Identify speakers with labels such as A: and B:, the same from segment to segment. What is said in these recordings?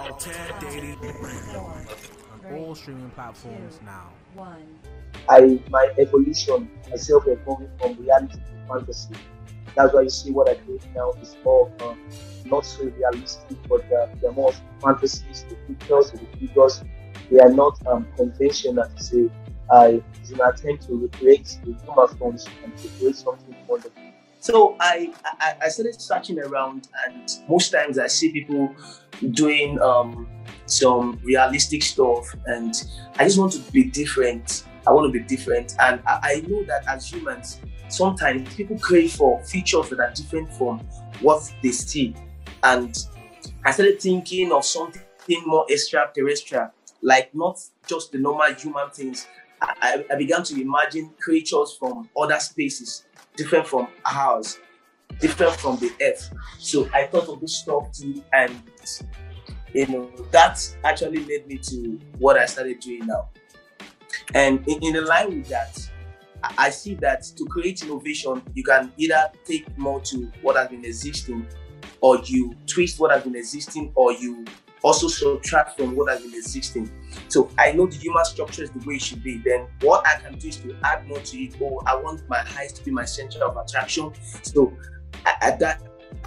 A: on all streaming platforms now.
B: I my evolution, myself evolving from reality to fantasy. That's why you see what I do now is more um, not so realistic, but uh, they're more fantasies, the pictures, the figures. They are not um, conventional to say. I is an attempt to recreate the human forms and to create something wonderful.
C: So I, I, I started searching around, and most times I see people doing um, some realistic stuff, and I just want to be different. I want to be different, and I, I know that as humans, sometimes people crave for features that are different from what they see, and I started thinking of something more extraterrestrial, like not just the normal human things. I, I began to imagine creatures from other spaces, different from ours, different from the earth. So I thought of this stuff too, and you know that actually led me to what I started doing now. And in, in line with that, I see that to create innovation, you can either take more to what has been existing, or you twist what has been existing, or you also subtract from what has been existing. So I know the human structure is the way it should be. Then what I can do is to add more to it. Oh, I want my eyes to be my center of attraction. So at that,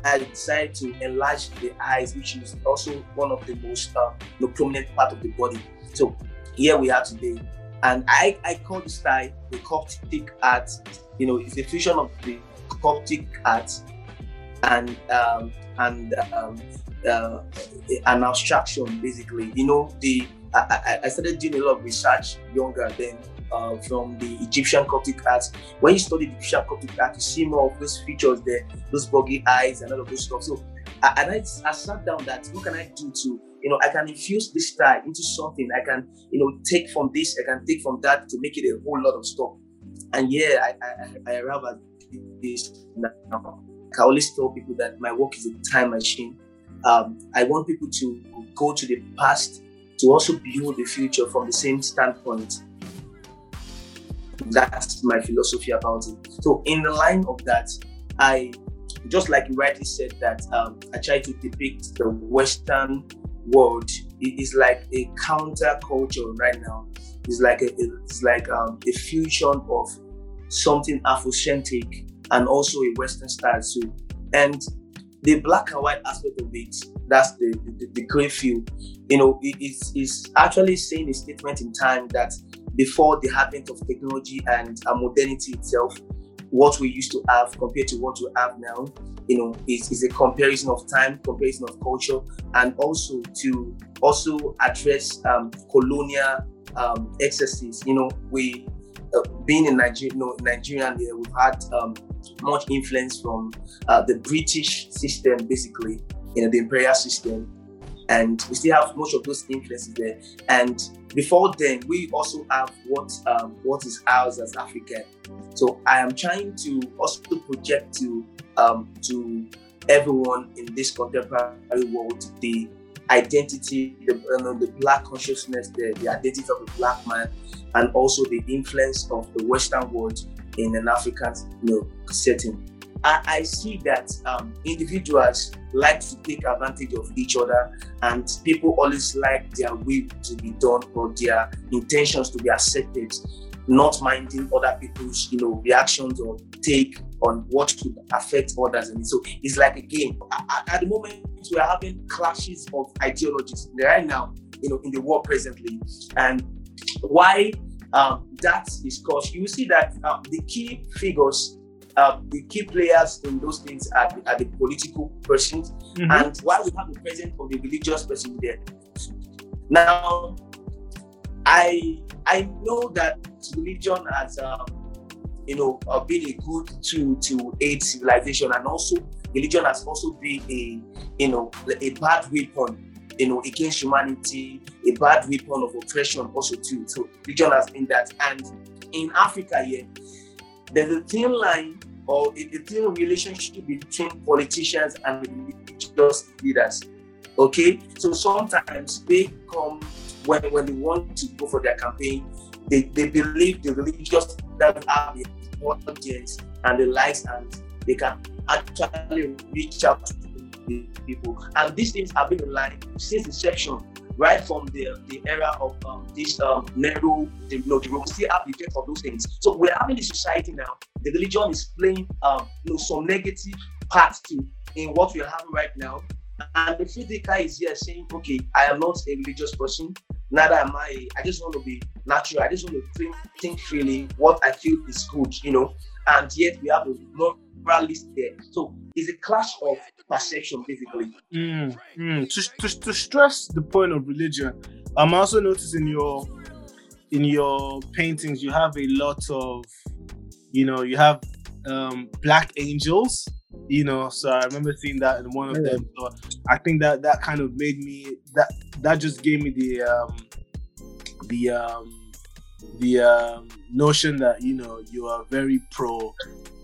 C: I decided to enlarge the eyes, which is also one of the most uh, prominent part of the body. So here we are today. And I, I call this style the Coptic art. You know, it's a fusion of the Coptic art and um, and um, uh, an abstraction, basically. You know, the I, I, started doing a lot of research younger than uh, from the Egyptian Coptic art. When you study the Egyptian Coptic art, you see more of those features there, those buggy eyes and all of those stuff. So, and I, I sat down that what can I do to, you know, I can infuse this style into something. I can, you know, take from this, I can take from that to make it a whole lot of stuff. And yeah, I, I, I arrive at this now. I always tell people that my work is a time machine. Um, I want people to go to the past to also build the future from the same standpoint. That's my philosophy about it. So, in the line of that, I just like you rightly said that um, I try to depict the Western world. It is like a counter culture right now. It's like a, it's like um, a fusion of something Afrocentric and also a Western style too. And the black and white aspect of it, that's the the, the gray field. You know, it is is actually saying a statement in time that before the advent of technology and modernity itself, what we used to have compared to what we have now, you know, is, is a comparison of time, comparison of culture, and also to also address um, colonial um, excesses. You know, we uh, being in Nigeria, know, Nigerian, yeah, we've had um, much influence from uh, the British system, basically, you know, the imperial system. And we still have much of those influences there. And before then, we also have what um, what is ours as African. So I am trying to also project to um, to everyone in this contemporary world the identity, the, you know, the black consciousness, the, the identity of the black man, and also the influence of the Western world in an African you know, setting. I, I see that um, individuals like to take advantage of each other, and people always like their will to be done or their intentions to be accepted, not minding other people's you know reactions or take on what could affect others. And so it's like a game. At the moment, we are having clashes of ideologies right now, you know, in the world presently, and why um, that is because you see that uh, the key figures, uh, the key players in those things are, the, are the political persons, mm-hmm. and while we have the presence of the religious person there. Now, I I know that religion has um, you know uh, been a good tool to aid civilization, and also religion has also been a you know a bad weapon you know, against humanity, a bad weapon of oppression also too. So religion has been that. And in Africa here, there's a thin line or a, a thin relationship between politicians and religious leaders. Okay, so sometimes they come when, when they want to go for their campaign, they, they believe the religious that have the audience and the likes and they can actually reach out to the people. And these things have been in line since inception, right from the, the era of um, this um, Nehru, the, you know, the still have effect of those things. So we're having this society now. The religion is playing um, you know, some negative parts to in what we're having right now. And the free thinker is here saying, okay, I am not a religious person, neither am I. I just want to be natural. I just want to think, think freely what I feel is good, you know. And yet we have a moralist there. So it's a clash of perception, basically.
D: Mm, mm. To, to, to stress the point of religion, I'm also noticing your in your paintings you have a lot of, you know, you have um, black angels you know so i remember seeing that in one of yeah. them so i think that that kind of made me that that just gave me the um the um the um notion that you know you are very pro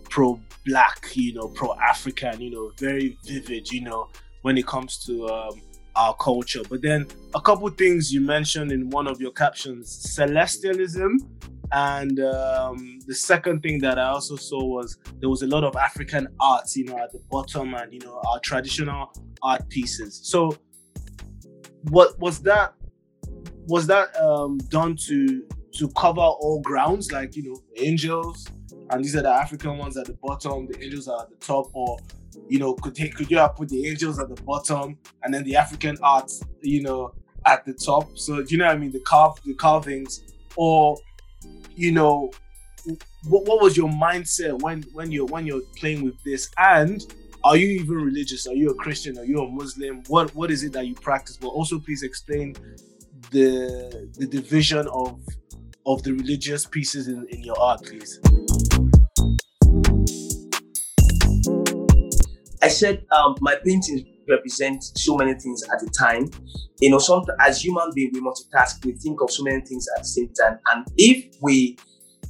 D: pro black you know pro african you know very vivid you know when it comes to um our culture but then a couple things you mentioned in one of your captions celestialism and um, the second thing that I also saw was there was a lot of African art, you know, at the bottom, and you know, our traditional art pieces. So, what was that? Was that um, done to to cover all grounds, like you know, angels, and these are the African ones at the bottom, the angels are at the top, or you know, could take could you have put the angels at the bottom and then the African art, you know, at the top? So you know I mean? The carve the carvings, or you know, what, what was your mindset when when you're when you're playing with this? And are you even religious? Are you a Christian? Are you a Muslim? What what is it that you practice? But also please explain the the division of of the religious pieces in, in your art, please.
C: I said um, my paintings represent so many things at a time. You know, some as human beings we multitask. We think of so many things at the same time. And if we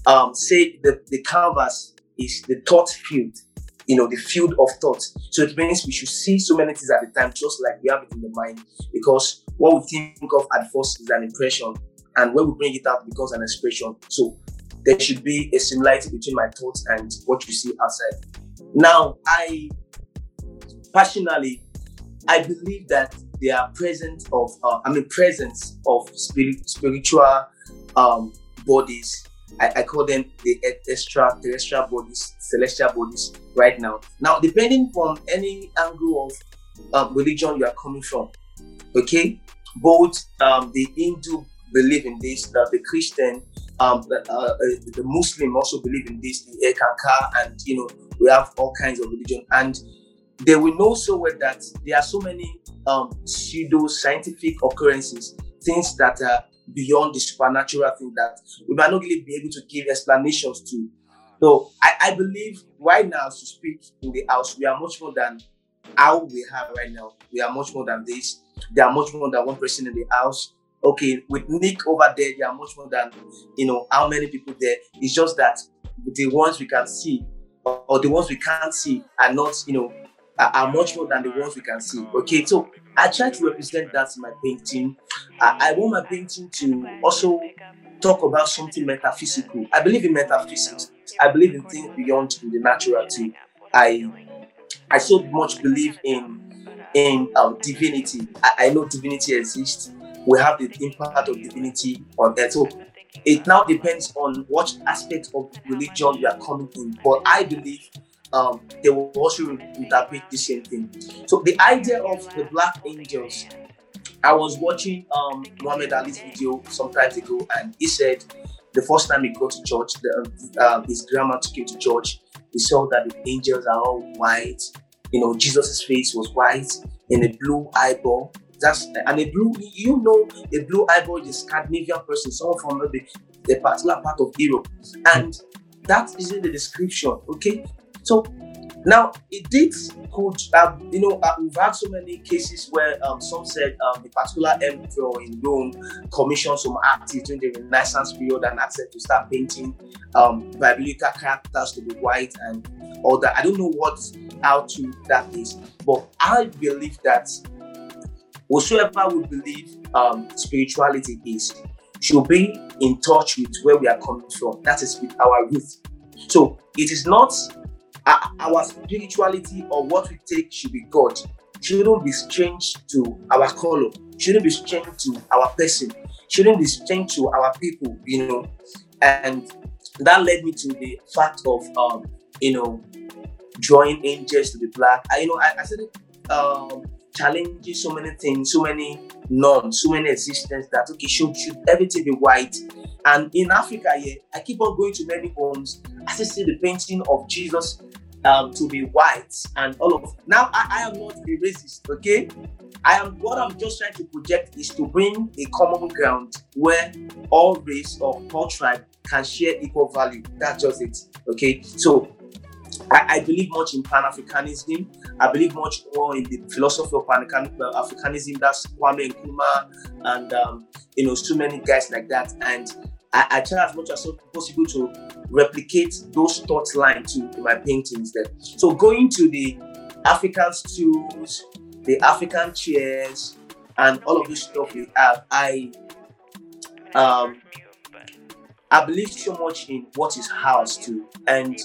C: um, say the, the canvas is the thought field, you know, the field of thought. So it means we should see so many things at a time, just like we have it in the mind. Because what we think of at first is an impression, and when we bring it out, it becomes an expression. So there should be a similarity between my thoughts and what you see outside. Now, I personally I believe that there are presence of, uh, I mean, presence of spirit, spiritual um, bodies. I, I, call them the extraterrestrial bodies, celestial bodies, right now. Now, depending from any angle of um, religion you are coming from, okay, both um, the Hindu believe in this, that the Christian, um, uh, uh, the Muslim also believe in this, the Eckankar, and you know we have all kinds of religion, and they will know so well that there are so many um, pseudo scientific occurrences, things that are beyond the supernatural thing that we might not really be able to give explanations to. So I, I believe right now, to speak in the house, we are much more than how we have right now. We are much more than this. There are much more than one person in the house. Okay, with Nick over there, there are much more than you know how many people there. It's just that the ones we can see or the ones we can't see are not, you know, are, much more than the ones we can see. Okay, so I try to represent that in my painting. I, I want my painting to also talk about something metaphysical. I believe in metaphysics. I believe in things beyond the natural too. I I so much believe in in um, divinity. I, I know divinity exists. We have the impact of divinity on earth. So it now depends on what aspect of religion you are coming in. But I believe um, they will also interpret the same thing. So the idea of the black angels, I was watching um, Muhammad Ali's video some time ago, and he said the first time he got to church, the, uh, his grandma took him to church. He saw that the angels are all white. You know, Jesus' face was white and a blue eyeball. That's and a blue. You know, a blue eyeball is a Scandinavian person, someone from the, the particular part of Europe, and that is in the description. Okay, so now it did could um, you know uh, we've had so many cases where um, some said um, a particular emperor in Rome commissioned some artists during the Renaissance period and asked them to start painting um, biblical characters to be white and all that. I don't know what how to that is, but I believe that whosoever we believe um, spirituality is should be in touch with where we are coming from. That is with our roots. So it is not our spirituality or what we take should be God. shouldn't be strange to our color, shouldn't be strange to our person, shouldn't be strange to our people, you know. And that led me to the fact of, um, you know, drawing angels to the black. I, you know, I, I said um, challenging so many things, so many norms, so many existence that okay, should should everything be white? And in Africa, yeah, I keep on going to many homes. I still see the painting of Jesus um, to be white and all of now I, I am not a racist okay i am what i'm just trying to project is to bring a common ground where all race or all tribe can share equal value that's just it okay so I, I believe much in Pan-Africanism. I believe much more in the philosophy of Pan-Africanism. That's Kwame Nkrumah and um, you know so many guys like that. And I, I try as much as possible to replicate those thought lines to my paintings there. So going to the African stools, the African chairs, and all of this stuff we have, I um I believe so much in what is house too, and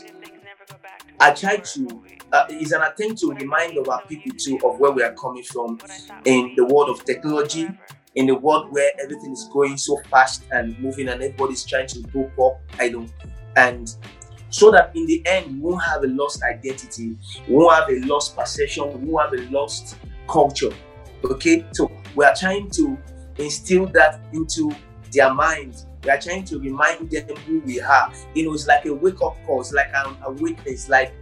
C: I try to. Uh, it's an attempt to remind our people too of where we are coming from in the world of technology in the world where everything is going so fast and moving and everybody's trying to go up, I know, and so that in the end we won't have a lost identity, we won't have a lost perception, we won't have a lost culture. Okay, so we are trying to instill that into their minds. We are trying to remind them who we are. You know, it's like a wake up call. It's like an awakening. like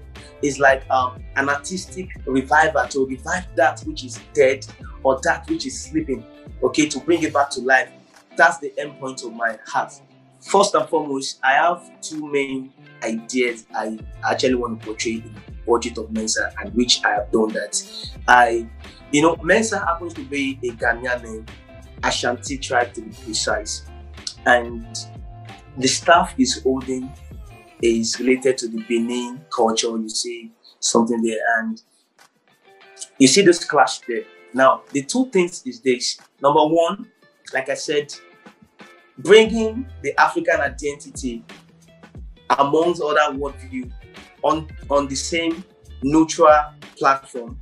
C: it's like um, an artistic reviver to revive that which is dead or that which is sleeping okay, to bring it back to life. That's the end point of my heart. First and foremost, I have two main ideas I actually want to portray in the budget of Mensah, and which I have done that. I, you know, Mensah happens to be a Ghanaian name, Ashanti tribe to be precise, and the staff is holding is related to the Benin culture. You see something there, and you see this clash there. Now, the two things is this. Number one, like I said, bringing the African identity amongst other worldview on, on the same neutral platform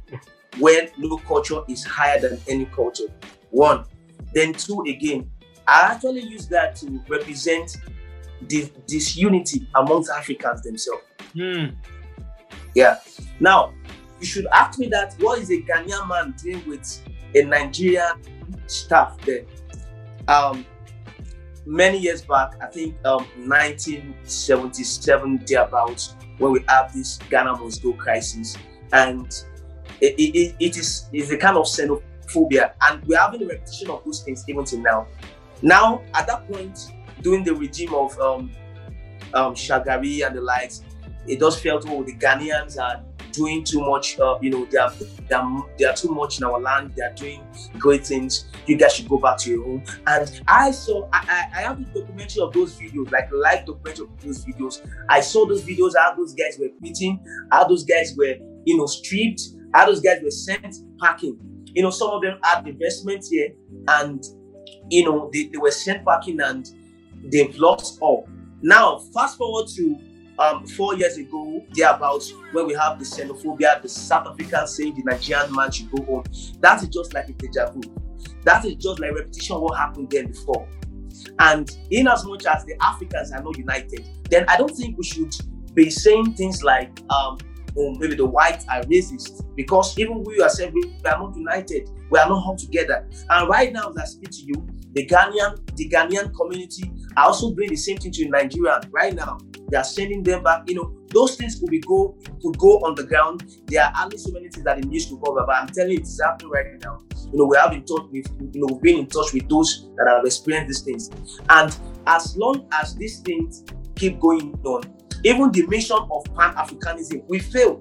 C: where no culture is higher than any culture. One. Then two, again, I actually use that to represent this, unity amongst Africans themselves.
D: Hmm.
C: Yeah. Now, you should ask me that what is a Ghanaian man doing with a Nigerian staff there? Um, many years back, I think um, 1977 thereabouts, when we have this Ghana must go crisis, and it, it, it is is a kind of xenophobia, and we're having a repetition of those things even till now. Now, at that point, during the regime of um, um, Shagari and the likes, it does felt oh the Ghanaians are doing too much. Uh, you know, they are, they are they are too much in our land. They are doing great things. You guys should go back to your home. And I saw, I, I, I have the documentary of those videos, like live documentary of those videos. I saw those videos how those guys were beaten. how those guys were, you know, stripped, how those guys were sent packing. You know, some of them had investments here, and you know, they, they were sent packing and they've lost all. Now, fast forward to um, four years ago, thereabouts, where we have the xenophobia, the South African saying the Nigerian man should go home. That is just like a deja vu. That is just like repetition what happened there before. And in as much as the Africans are not united, then I don't think we should be saying things like, um, oh, maybe the whites are racist, because even we ourselves, we are not united. We are not all together. And right now, as I speak to you, the Ghanaian, the Ghanaian community are also doing the same thing to Nigeria right now. They are sending them back. You know, those things could be go could go on the ground. There are only so many things that the news could cover, but I'm telling you, it's happening right now. You know, we have been touch with, you know, we've been in touch with those that have experienced these things. And as long as these things keep going on, even the mission of Pan-Africanism we fail.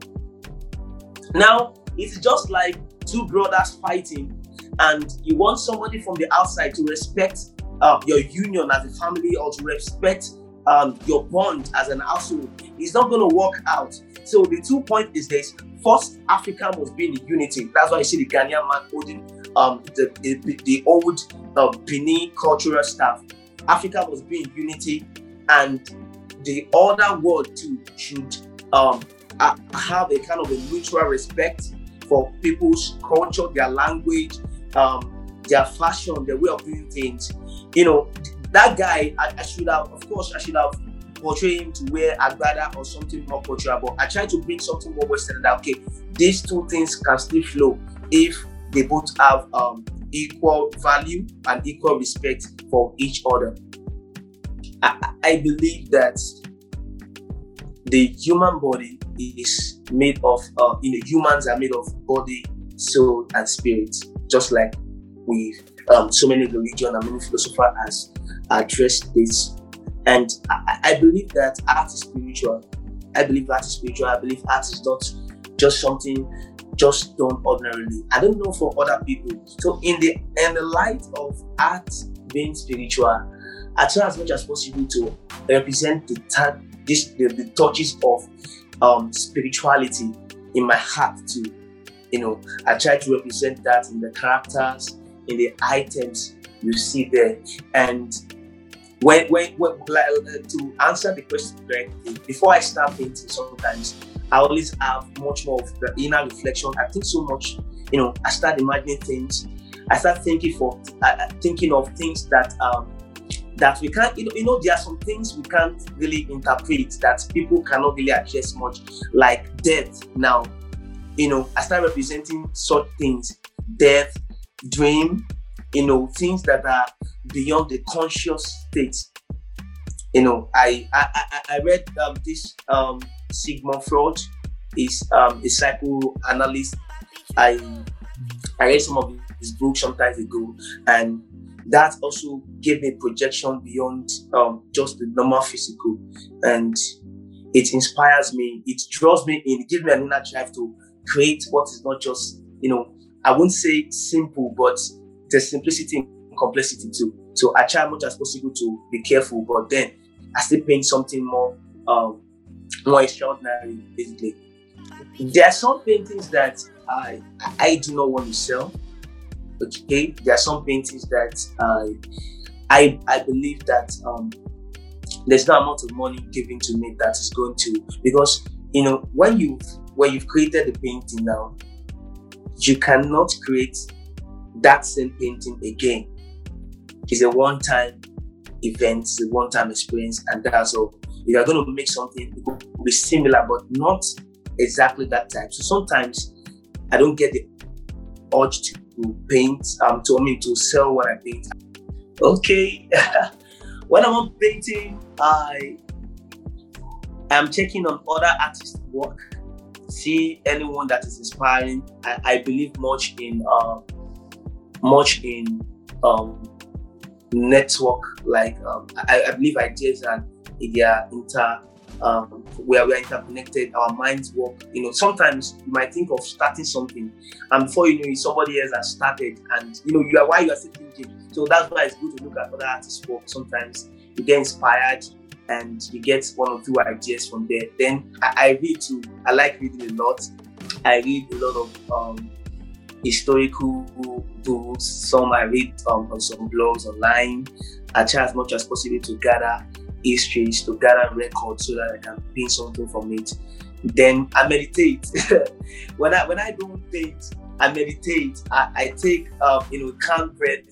C: Now, it's just like two brothers fighting, and you want somebody from the outside to respect uh, your union as a family or to respect um, your bond as an household, it's not going to work out. So the two point is this: first, Africa must be in unity. That's why you see the Ghanaian man holding um, the, the, the old uh, Benin cultural stuff. Africa must be in unity, and the other world too should um, have a kind of a mutual respect for people's culture, their language, um, their fashion, their way of doing things. You know, that guy, I, I should have, of course, I should have portrayed him to wear agbada or something more cultural, but I try to bring something more Western that, okay, these two things can still flow if they both have um, equal value and equal respect for each other. I, I believe that the human body is made of, uh, you know, humans are made of body, soul, and spirit, just like we, um, so many religion and many philosophers has addressed this. And I, I believe that art is spiritual. I believe art is spiritual. I believe art is not just something just done ordinarily. I don't know for other people. So in the in the light of art being spiritual, I try as much as possible to represent the this the, the touches of um, spirituality in my heart too. You know, I try to represent that in the characters, in the items you see there, and when when, when like, uh, to answer the question directly, before I start painting, sometimes I always have much more of the inner reflection. I think so much, you know. I start imagining things. I start thinking for uh, thinking of things that um, that we can't. You know, you know, there are some things we can't really interpret that people cannot really address much, like death. Now, you know, I start representing such things: death, dream. You know, things that are beyond the conscious state. You know, I I, I, I read um, this um, Sigmund Freud is um, a psychoanalyst. I I read some of his books some time ago, and that also gave me projection beyond um, just the normal physical, and it inspires me. It draws me in. It gives me an inner drive to create what is not just you know. I won't say simple, but the simplicity and complexity too. So I try as much as possible to be careful, but then I still paint something more um, more extraordinary, basically. There are some paintings that I I do not want to sell. Okay, there are some paintings that I I, I believe that um, there's no amount of money given to me that is going to because you know when you when you've created the painting now, you cannot create that same painting again. It's a one-time event, it's a one-time experience, and that's all you are going to make something be similar, but not exactly that type. So sometimes I don't get the urge to paint, um, to I mean to sell what I paint. Okay, when I'm painting, I am checking on other artists' work, see anyone that is inspiring. I, I believe much in uh, much in um, network. Like um, I, I believe ideas and they are inter um, where we are interconnected, our minds work. You know, sometimes you might think of starting something, and before you know it, somebody else has started, and you know, you are why you are still thinking. So that's why it's good to look at other artists' work. Sometimes you get inspired, and you get one or two ideas from there. Then I, I read too. I like reading a lot. I read a lot of um, historical books. Some I read um, on some blogs online. I try as much as possible to gather histories to gather records so that I can paint something from it. Then I meditate. when I when I don't paint, I meditate. I, I take um, you know calm breath.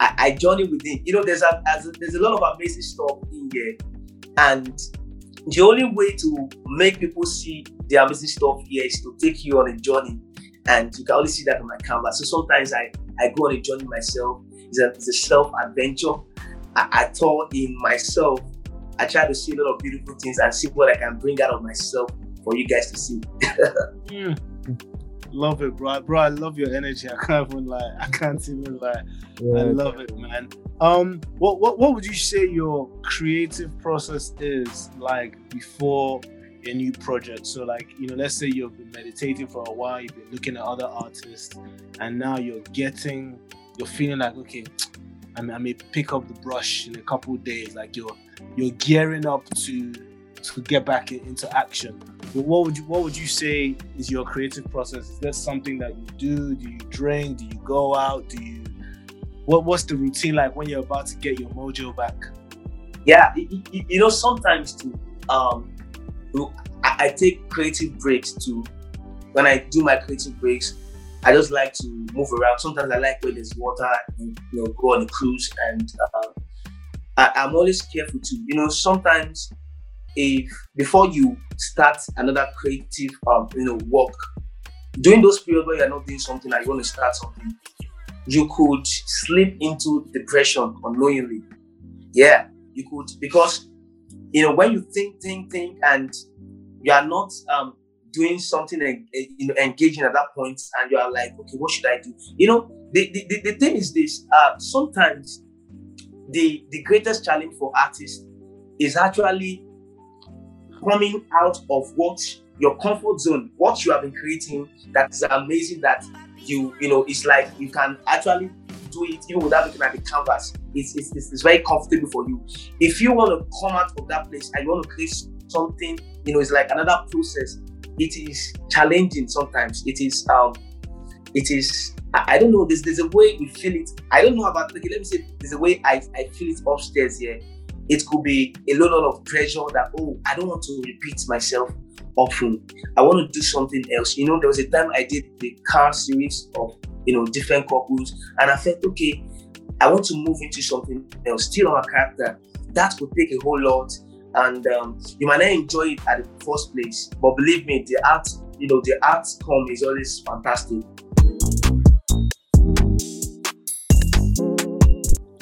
C: I, I journey within. You know, there's a, there's a lot of amazing stuff in here, and the only way to make people see the amazing stuff here is to take you on a journey, and you can only see that on my canvas. So sometimes I I go on a journey myself. It's a, it's a self adventure I, thought in myself, I try to see a lot of beautiful things and see what I can bring out of myself for you guys to see.
D: mm. Love it, bro. Bro, I love your energy. I can't even lie. I can't even lie. Yeah. I love it, man. Um, what, what what would you say your creative process is like before a new project? So, like, you know, let's say you've been meditating for a while, you've been looking at other artists, and now you're getting, you're feeling like, okay, I may, I may pick up the brush in a couple days. Like you're you're gearing up to to get back into action. But what would you what would you say is your creative process? Is that something that you do? Do you drink? Do you go out? Do you what what's the routine like when you're about to get your mojo back?
C: Yeah, you, you know sometimes too. Um, I, I take creative breaks to when I do my creative breaks, I just like to move around. Sometimes I like where there's water and you know go on a cruise. And uh, I, I'm always careful to you know sometimes if before you start another creative um, you know work during those periods where you're not doing something and you want to start something you could slip into depression unknowingly yeah you could because you know when you think think think and you are not um doing something you know engaging at that point and you are like okay what should i do you know the the, the, thing is this uh sometimes the the greatest challenge for artists is actually coming out of what your comfort zone, what you have been creating, that's amazing that you, you know, it's like you can actually do it even without looking at the canvas. It's, it's, it's, very comfortable for you. If you want to come out of that place and you want to create something, you know, it's like another process. It is challenging sometimes. It is, um, it is, I, don't know, there's, there's a way we feel it. I don't know about, okay, let me say, there's a way I, I feel it upstairs here it could be a lot of pressure that, oh, I don't want to repeat myself often. I want to do something else. You know, there was a time I did the car series of, you know, different couples, and I felt, okay, I want to move into something else, still on a character. That could take a whole lot. And um, you might not enjoy it at the first place, but believe me, the art, you know, the outcome is always fantastic.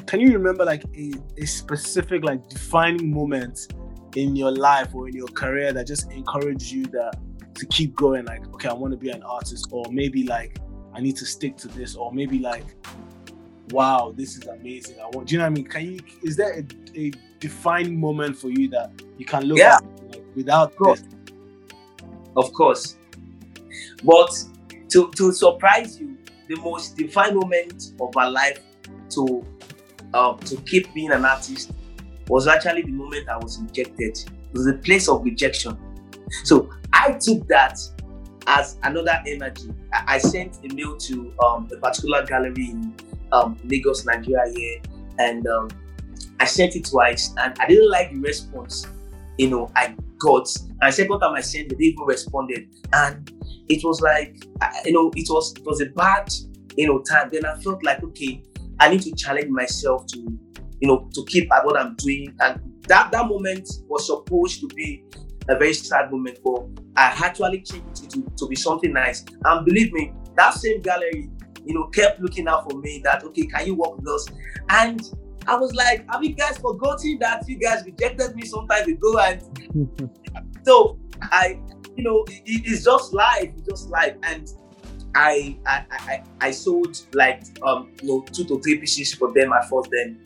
D: can you remember like a, a specific like defining moment in your life or in your career that just encouraged you that to keep going like okay i want to be an artist or maybe like i need to stick to this or maybe like wow this is amazing i want do you know what i mean can you is there a, a defining moment for you that you can look
C: yeah.
D: at like, without
C: of course.
D: this
C: of course but to to surprise you the most defining moment of my life to um, to keep being an artist was actually the moment I was rejected. It was a place of rejection. So I took that as another energy. I, I sent a mail to um, a particular gallery in um, Lagos, Nigeria here, and um, I sent it twice, and I didn't like the response. You know, I got. And second time I sent, they even responded, and it was like, you know, it was it was a bad, you know, time. Then I felt like, okay, I need to challenge myself to, you know, to keep at what I'm doing. And that that moment was supposed to be a very sad moment, but I actually changed it to, to be something nice. And believe me, that same gallery, you know, kept looking out for me that okay, can you work with us? And I was like, have you guys forgotten that you guys rejected me some time ago? And so I, you know, it, it's just life, it's just life. And I I, I, I sold like um you know two to three pieces for them at first. Then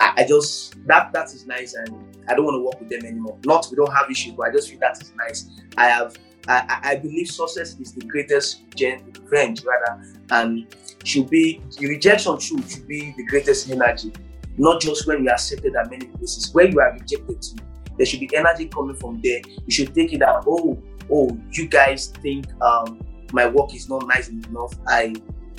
C: I, I just that that is nice, and I don't want to work with them anymore. Not we don't have issues, but I just feel that is nice. I have I, I believe success is the greatest revenge rather, and should be rejection should should be the greatest energy. Not just when you are accepted at many places, where you are rejected. There should be energy coming from there. You should take it that oh oh you guys think um my work is not nice enough, I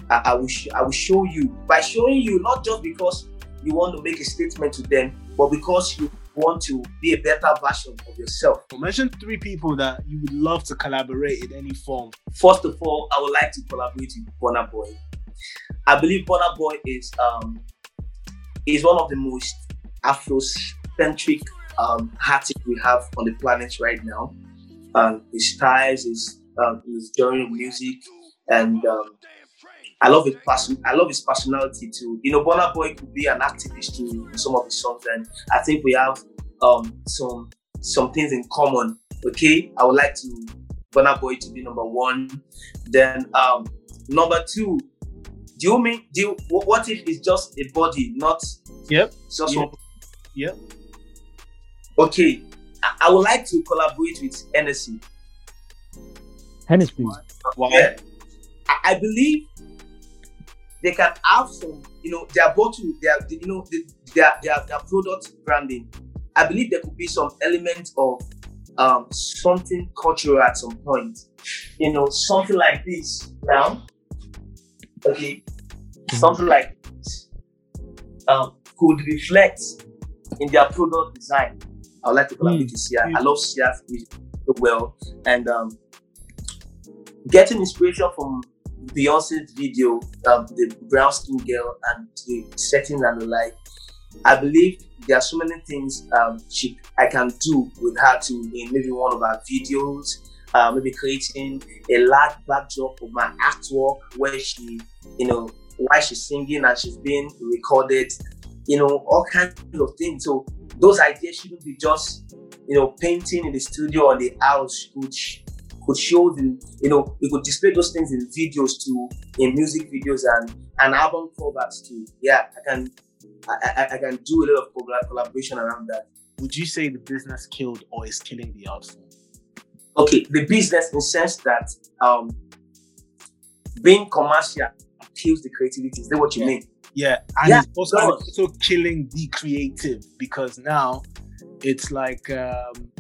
C: I, I will sh- I will show you by showing you not just because you want to make a statement to them, but because you want to be a better version of yourself.
D: mention three people that you would love to collaborate in any form.
C: First of all, I would like to collaborate with Burna Boy. I believe Burna Boy is um is one of the most Afrocentric um artists we have on the planet right now. Um, his styles, his um, his during music, and um, I love his passion. I love his personality too. You know, Burna Boy could be an activist in some of his songs, and I think we have um, some some things in common. Okay, I would like to Burna Boy to be number one. Then um, number two, do you mean do you, what if it's just a body, not
D: yep,
C: just
D: yep.
C: one?
D: Yep.
C: Okay, I, I would like to collaborate with NSC.
E: Hennessy.
D: Wow.
C: Yeah. I, I believe they can have some, you know, their bottle, their, you know, their, their, their product branding. I believe there could be some element of um, something cultural at some point. You know, something like this now. Okay, something like this um, could reflect in their product design. I would like to collaborate with Sia. I love Sia's music so well, and um, getting inspiration from Beyonce's video, um, the brown skin girl, and the setting and the like. I believe there are so many things um, she I can do with her to in maybe one of our videos, uh, maybe creating a large backdrop of my artwork where she, you know, while she's singing and she's being recorded, you know, all kinds of things. So those ideas shouldn't be just, you know, painting in the studio or the house, which could show the, you know, we could display those things in videos too, in music videos and and album covers too. Yeah, I can, I, I, I can do a lot of collaboration around that.
D: Would you say the business killed or is killing the art form?
C: Okay, the business in sense that um, being commercial kills the creativity. Is that what you
D: yeah.
C: mean?
D: Yeah, and
C: Yeah,
D: it's also, and also killing the creative because now it's like um,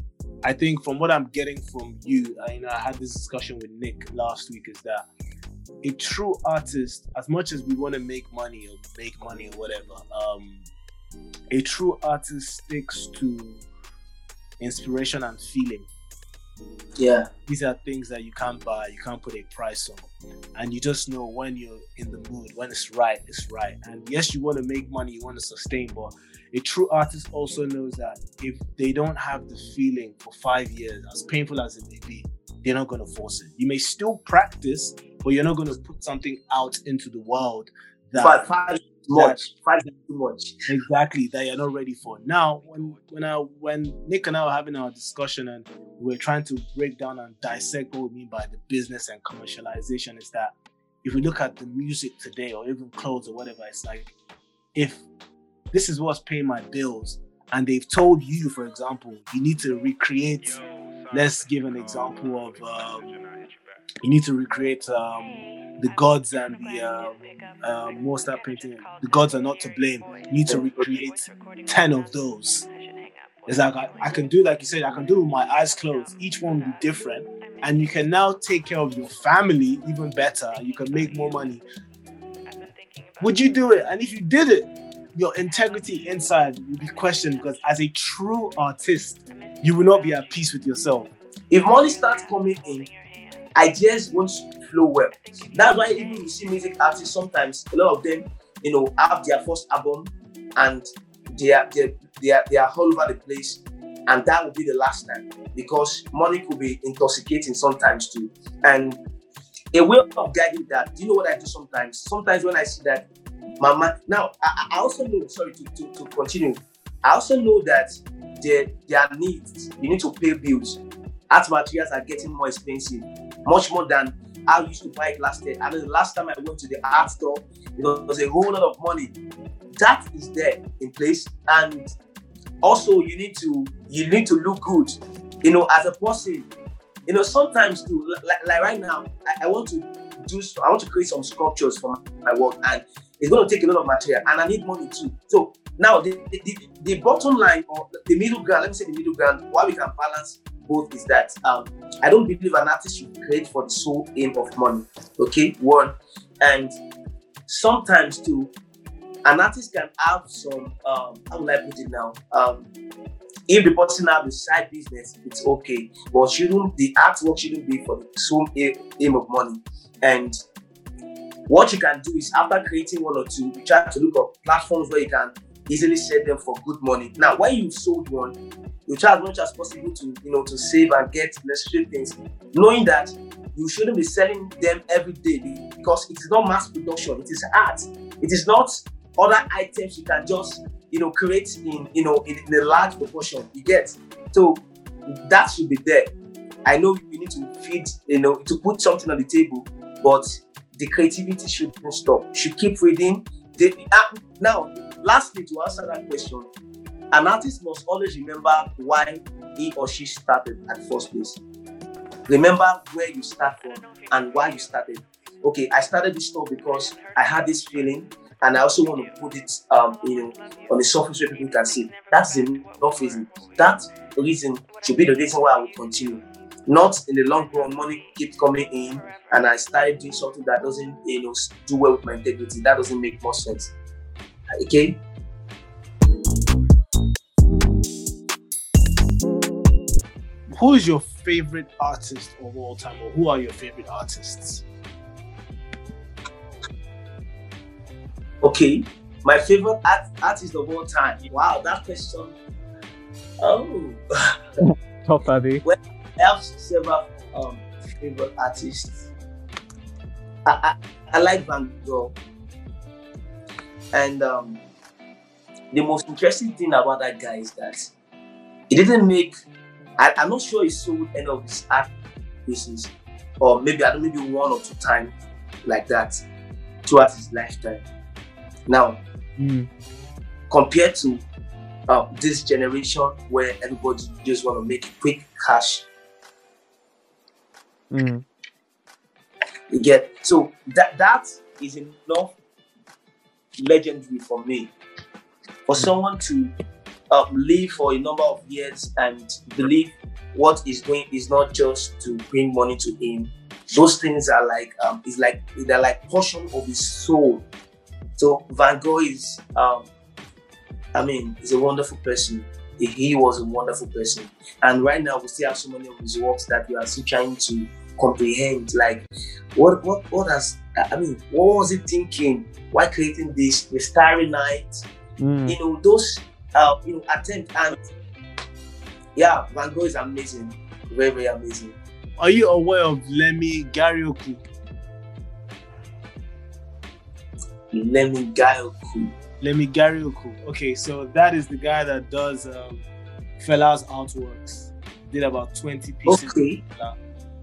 D: I think from what I'm getting from you, I, you know, I had this discussion with Nick last week. Is that a true artist, as much as we want to make money or make money or whatever, um, a true artist sticks to inspiration and feeling.
C: Yeah,
D: These are things that you can't buy, you can't put a price on. And you just know when you're in the mood, when it's right, it's right. And yes, you want to make money, you want to sustain, but a true artist also knows that if they don't have the feeling for five years, as painful as it may be, they're not going to force it. You may still practice, but you're not going to put something out into the world that
C: five, five is too much. Five too much.
D: exactly that you're not ready for. Now, when when I when Nick and I were having our discussion and we are trying to break down and dissect what we mean by the business and commercialization, is that if we look at the music today or even clothes or whatever, it's like if this is what's paying my bills, and they've told you, for example, you need to recreate. Let's give an example of um, you need to recreate um, the gods and the um, uh, more start painting. The gods are not to blame. You need to recreate ten of those. It's like I, I can do, like you said, I can do with my eyes closed. Each one will be different, and you can now take care of your family even better. You can make more money. Would you do it? And if you did it, your integrity inside will be questioned because as a true artist, you will not be at peace with yourself.
C: If money starts coming in, ideas won't flow well. That's why even you see music artists sometimes a lot of them, you know, have their first album and they are they, they are they are all over the place, and that will be the last time because money could be intoxicating sometimes too. And a way of guiding that, do you know what I do sometimes? Sometimes when I see that my man now I, I also know sorry to, to, to continue. I also know that there are needs. You need to pay bills. Art materials are getting more expensive, much more than I used to buy it last year. I the last time I went to the art store, there was a whole lot of money. That is there in place, and also you need to you need to look good, you know, as a person. You know, sometimes too, like, like right now, I, I want to do, I want to create some sculptures for my work, and it's going to take a lot of material, and I need money too. So now the, the, the, bottom line or the middle ground, let me say the middle ground, why we can balance both is that um, I don't believe an artist should create for the sole aim of money. Okay, one, and sometimes too, an artist can have some um, how will I put it now? Um, if the person have a side business, it's okay, but shouldn't the artwork shouldn't be for the sole aim of money. And what you can do is after creating one or two, you try to look up platforms where you can easily sell them for good money. Now, when you sold one, you try as much as possible to you know to save and get necessary things, knowing that you shouldn't be selling them every day because it is not mass production, it is art. It is not other items you can just you know create in you know in, in a large proportion. You get so that should be there. I know you need to feed, you know, to put something on the table, but the creativity should not stop. Should keep reading. Uh, now, lastly, to answer that question, an artist must always remember why he or she started at first place. Remember where you start from and why you started. Okay, I started this store because I had this feeling, and I also want to put it, um, you know, on the surface where people can see. That's enough reason. That reason should be the reason why I will continue. Not in the long run, money keeps coming in, and I started doing something that doesn't, you know, do well with my integrity. That doesn't make more sense. Okay.
D: who is your favorite artist of all time, or who are your favorite artists?
C: Okay, my favorite art, artist of all time. Wow, that question. Oh,
E: Top Abby.
C: I have several um, favorite artists. I, I, I like Van Gogh, and um, the most interesting thing about that guy is that he didn't make. I, I'm not sure he sold any of his art pieces, or maybe I don't know, maybe one or two times like that throughout his lifetime. Now,
E: Mm.
C: compared to uh, this generation where everybody just want to make quick cash,
E: Mm.
C: you get so that that is enough legendary for me. For someone to uh, live for a number of years and believe what he's doing is not just to bring money to him. Those things are like um, is like they're like portion of his soul. So Van Gogh is, um, I mean, he's a wonderful person. He, he was a wonderful person, and right now we still have so many of his works that we are still trying to comprehend. Like, what what what has I mean, what was he thinking? Why creating this? The Starry Night,
E: Mm.
C: you know, those uh, you know attempt and yeah, Van Gogh is amazing, very very amazing.
D: Are you aware of Lemi Ghariokwu?
C: Lemi Ghariokwu.
D: Lemi Ghariokwu. Okay, so that is the guy that does um, Fela's artworks. Did about 20 pieces.
C: Okay.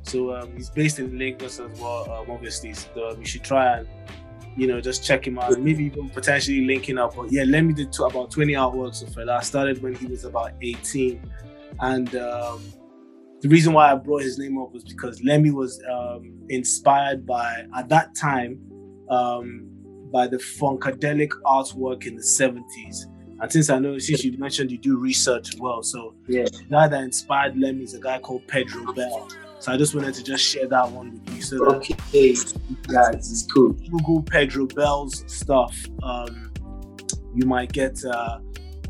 D: So um, he's based in Lagos as well, um, obviously. So um, you should try and you know just check him out. Maybe even potentially linking up. But yeah, Lemi did to about 20 artworks of Fela. Started when he was about 18, and um, the reason why I brought his name up was because Lemi was um, inspired by at that time um, by the funkadelic artwork in the 70s. And since I know, since you mentioned you do research as well, so
C: Yeah.
D: the guy that inspired Lemi is a guy called Pedro Bell. So I just wanted to just share that one with you. So
C: Okay, guys, it's cool.
D: Google Pedro Bell's stuff, um, you might get, uh,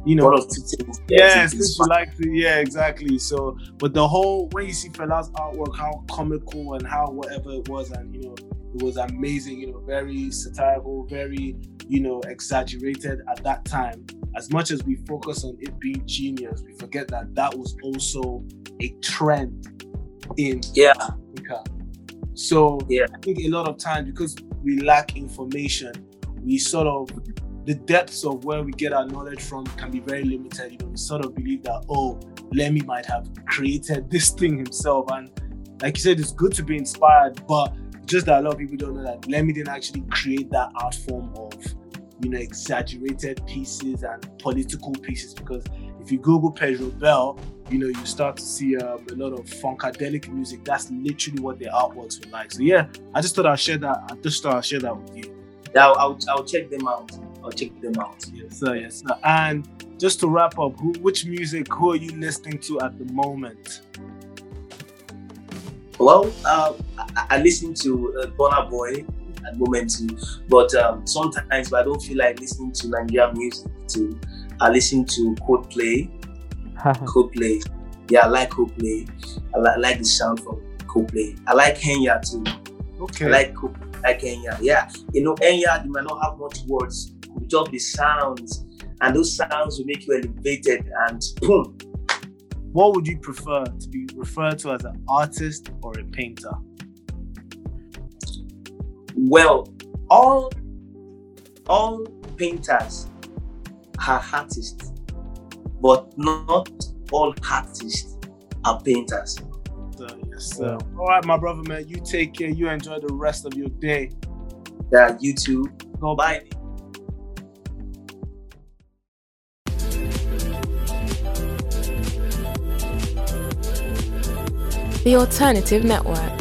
D: you know,
C: One of two things.
D: Yes,
C: it's
D: since you like to, yeah, exactly. So, but the whole when you see Fela's artwork, how comical and how whatever it was, and you know, it was amazing. You know, very satirical, very you know exaggerated at that time. As much as we focus on it being genius, we forget that that was also a trend in
C: Yeah.
D: Africa. So
C: Yeah.
D: I think a lot of times because we lack information, we sort of the depths of where we get our knowledge from can be very limited. You know, we sort of believe that oh, Lemi might have created this thing himself, and like you said, it's good to be inspired, but just that a lot of people don't know that Lemi didn't actually create that art form of you know exaggerated pieces and political pieces because if you Google Pedro Bell, you know you start to see um, a lot of funkadelic music. That's literally what their artworks were like. So yeah, I just thought I'd share that. I just thought I'd share that with you.
C: I'll, I'll, I'll check them out. I'll check them out.
D: Yes, sir. Yes, sir. And just to wrap up, who, which music, who are you listening to at the moment?
C: Well, uh, I, I listen to uh, Burna Boy at the moment too, but um, sometimes if I don't feel like listening to Nigerian music too, I listen to Coldplay. Coldplay, yeah, I like Coldplay. I li- like the sound from Coldplay. I like Kanye too.
D: Okay.
C: I like Coldplay, I like Kanye. Yeah, you know, Kanye, you might not have much words, but just the sounds, and those sounds will make you elevated, and boom,
D: what would you prefer to be referred to as an artist or a painter?
C: Well, all all painters are artists, but not all artists are painters.
D: So, yes, sir. All right, my brother, man. You take care. You enjoy the rest of your day.
C: Yeah, you too.
D: Go
C: Bye.
F: The Alternative Network.